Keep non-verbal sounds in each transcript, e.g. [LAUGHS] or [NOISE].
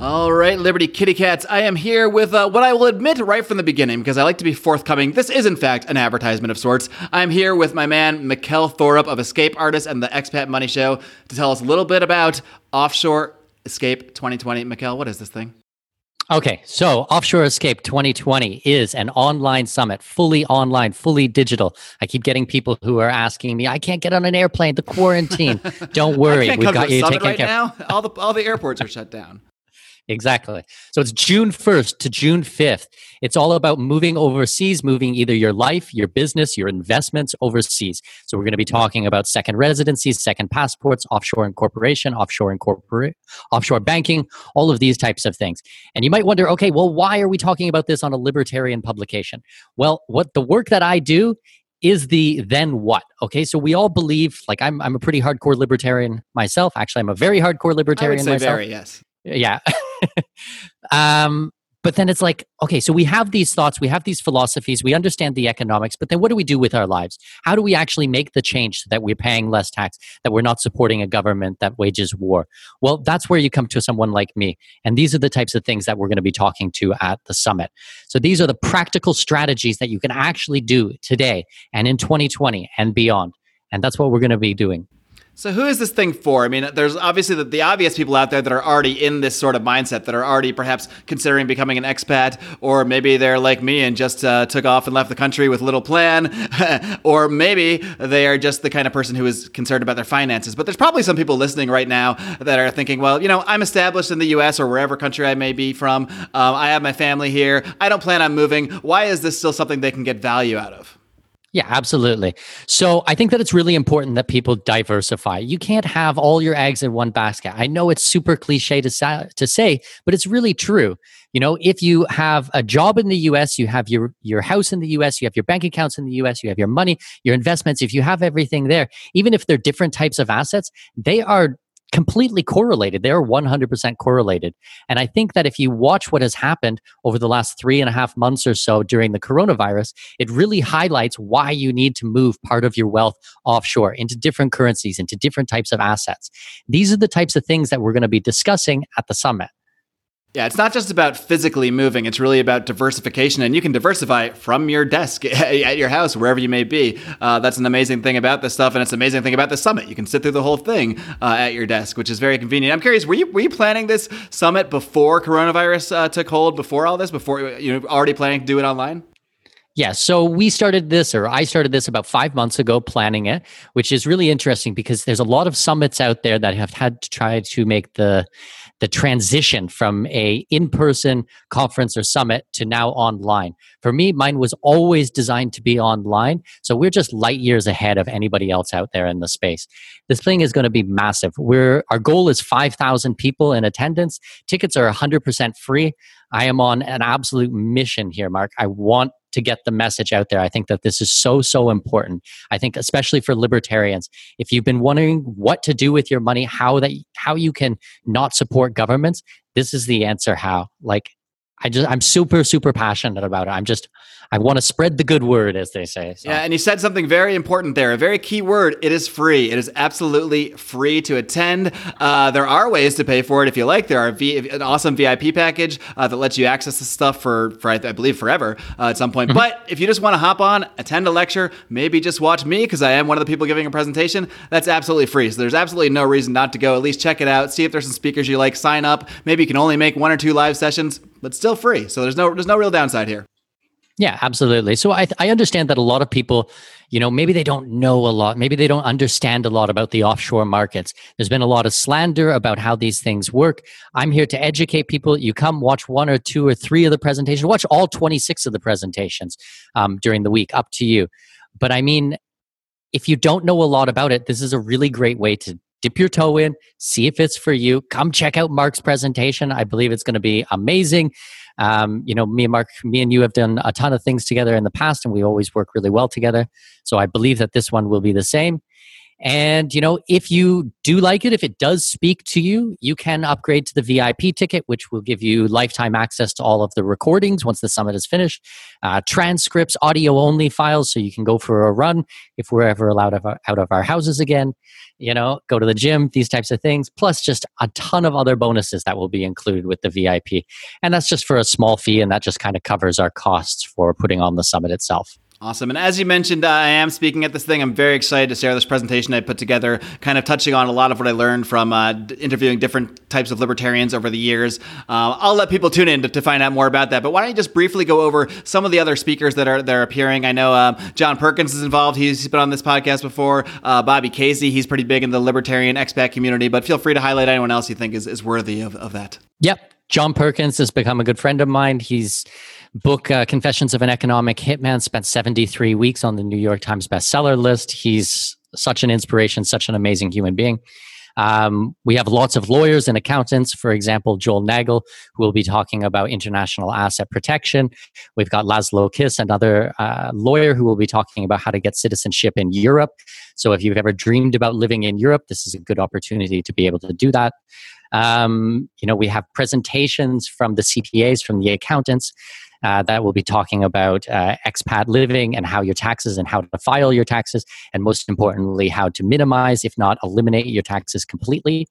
All right, Liberty Kitty Cats. I am here with uh, what I will admit right from the beginning, because I like to be forthcoming. This is, in fact, an advertisement of sorts. I'm here with my man, Mikkel Thorup of Escape Artist and the Expat Money Show, to tell us a little bit about Offshore Escape 2020. Mikkel, what is this thing? Okay, so Offshore Escape 2020 is an online summit, fully online, fully digital. I keep getting people who are asking me, I can't get on an airplane, the quarantine. [LAUGHS] Don't worry, we've got you taken right care. Now, [LAUGHS] all the all the airports are shut down. Exactly. So it's June 1st to June 5th. It's all about moving overseas, moving either your life, your business, your investments overseas. So we're going to be talking about second residencies, second passports, offshore incorporation, offshore incorporate, offshore banking, all of these types of things. And you might wonder, okay, well, why are we talking about this on a libertarian publication? Well, what the work that I do is the then what okay so we all believe like i'm, I'm a pretty hardcore libertarian myself actually i'm a very hardcore libertarian I would say myself very yes yeah [LAUGHS] um, but then it's like, okay, so we have these thoughts, we have these philosophies, we understand the economics, but then what do we do with our lives? How do we actually make the change so that we're paying less tax, that we're not supporting a government that wages war? Well, that's where you come to someone like me. And these are the types of things that we're going to be talking to at the summit. So these are the practical strategies that you can actually do today and in 2020 and beyond. And that's what we're going to be doing. So who is this thing for? I mean, there's obviously the, the, obvious people out there that are already in this sort of mindset, that are already perhaps considering becoming an expat, or maybe they're like me and just uh, took off and left the country with little plan, [LAUGHS] or maybe they are just the kind of person who is concerned about their finances. But there's probably some people listening right now that are thinking, well, you know, I'm established in the U.S. or wherever country I may be from. Um, I have my family here. I don't plan on moving. Why is this still something they can get value out of? Yeah, absolutely. So I think that it's really important that people diversify. You can't have all your eggs in one basket. I know it's super cliche to, sa- to say, but it's really true. You know, if you have a job in the US, you have your your house in the US, you have your bank accounts in the US, you have your money, your investments, if you have everything there, even if they're different types of assets, they are completely correlated. They are 100% correlated. And I think that if you watch what has happened over the last three and a half months or so during the coronavirus, it really highlights why you need to move part of your wealth offshore into different currencies, into different types of assets. These are the types of things that we're going to be discussing at the summit. Yeah, it's not just about physically moving. It's really about diversification, and you can diversify from your desk [LAUGHS] at your house, wherever you may be. Uh, that's an amazing thing about this stuff, and it's an amazing thing about the summit. You can sit through the whole thing uh, at your desk, which is very convenient. I'm curious, were you were you planning this summit before coronavirus uh, took hold? Before all this, before you know, already planning to do it online? Yeah, so we started this, or I started this about five months ago, planning it, which is really interesting because there's a lot of summits out there that have had to try to make the the transition from a in-person conference or summit to now online. For me, mine was always designed to be online, so we're just light years ahead of anybody else out there in the space. This thing is going to be massive. We're our goal is 5,000 people in attendance. Tickets are 100% free. I am on an absolute mission here, Marc. I want to get the message out there. I think that this is so, so important. I think especially for libertarians, if you've been wondering what to do with your money, how that how you can not support governments, this is the answer how. Like I just I'm super super passionate about it. I'm just I want to spread the good word, as they say. So. Yeah, and you said something very important there. A very key word. It is free. It is absolutely free to attend. Uh, there are ways to pay for it if you like. There are v- an awesome VIP package uh, that lets you access the stuff for, for I, I believe, forever uh, at some point. Mm-hmm. But if you just want to hop on, attend a lecture, maybe just watch me because I am one of the people giving a presentation, that's absolutely free. So there's absolutely no reason not to go. At least check it out. See if there's some speakers you like. Sign up. Maybe you can only make one or two live sessions, but still free. So there's no there's no real downside here. Yeah, absolutely. So I, I understand that a lot of people, you know, maybe they don't know a lot, maybe they don't understand a lot about the offshore markets. There's been a lot of slander about how these things work. I'm here to educate people. You come watch one or two or three of the presentations, watch all 26 of the presentations um, during the week, up to you. But I mean, if you don't know a lot about it, this is a really great way to dip your toe in, see if it's for you. Come check out Marc's presentation. I believe it's going to be amazing. Um, you know, me and Marc, me and you have done a ton of things together in the past, and we always work really well together. So I believe that this one will be the same. And, you know, if you do like it, if it does speak to you, you can upgrade to the VIP ticket, which will give you lifetime access to all of the recordings once the summit is finished, uh, transcripts, audio only files, so you can go for a run if we're ever allowed out of our houses again, you know, go to the gym, these types of things, plus just a ton of other bonuses that will be included with the VIP. And that's just for a small fee, and that just kind of covers our costs for putting on the summit itself. Awesome. And as you mentioned, uh, I am speaking at this thing. I'm very excited to share this presentation I put together, kind of touching on a lot of what I learned from uh, interviewing different types of libertarians over the years. Uh, I'll let people tune in to, to, find out more about that. But why don't you just briefly go over some of the other speakers that are, that are appearing? I know um, John Perkins is involved. He's been on this podcast before. Uh, Bobby Casey, he's pretty big in the libertarian expat community. But feel free to highlight anyone else you think is, is worthy of, of that. Yep. John Perkins has become a good friend of mine. He's book uh, confessions of an economic hitman spent 73 weeks on the new york times bestseller list. He's such an inspiration such an amazing human being. Um, we have lots of lawyers and accountants for example joel nagel who will be talking about international asset protection. We've got laszlo kiss another uh, lawyer who will be talking about how to get citizenship in europe. So if you've ever dreamed about living in europe this is a good opportunity to be able to do that. Um, you know we have presentations from the cpas from the accountants uh, that will be talking about uh, expat living and how your taxes and how to file your taxes, and most importantly, how to minimize, if not eliminate, your taxes completely.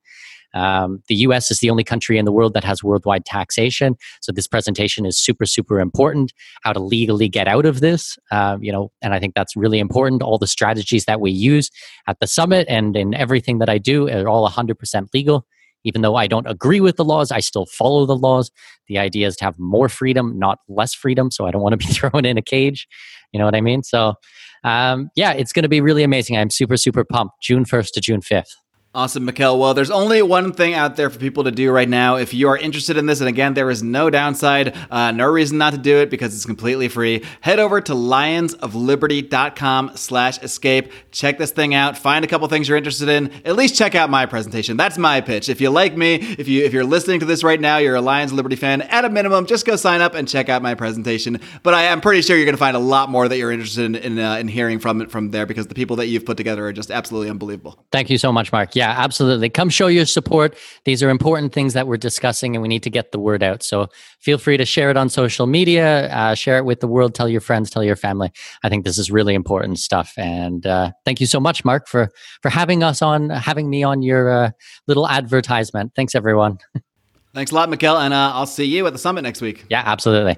Um, the US is the only country in the world that has worldwide taxation. So this presentation is super, super important. How to legally get out of this, uh, you know, and I think that's really important. All the strategies that we use at the summit and in everything that I do are all 100% legal. Even though I don't agree with the laws, I still follow the laws. The idea is to have more freedom, not less freedom. So I don't want to be [LAUGHS] thrown in a cage. You know what I mean? So, um, yeah, it's going to be really amazing. I'm super, super pumped. June 1st to June 5th. Awesome, Mikkel. Well, there's only one thing out there for people to do right now. If you are interested in this, and again, there is no downside, uh, no reason not to do it because it's completely free. Head over to lionsofliberty.com slash escape. Check this thing out. Find a couple things you're interested in. At least check out my presentation. That's my pitch. If you like me, if you if you're listening to this right now, you're a Lions of Liberty fan. At a minimum, just go sign up and check out my presentation. But I am pretty sure you're going to find a lot more that you're interested in in, uh, in hearing from from there because the people that you've put together are just absolutely unbelievable. Thank you so much, Marc. Yeah, absolutely. Come show your support. These are important things that we're discussing, and we need to get the word out. So feel free to share it on social media, uh, share it with the world, tell your friends, tell your family. I think this is really important stuff. And uh, thank you so much, Marc, for for having us on, having me on your uh, little advertisement. Thanks, everyone. Thanks a lot, Mikkel, and uh, I'll see you at the summit next week. Yeah, absolutely.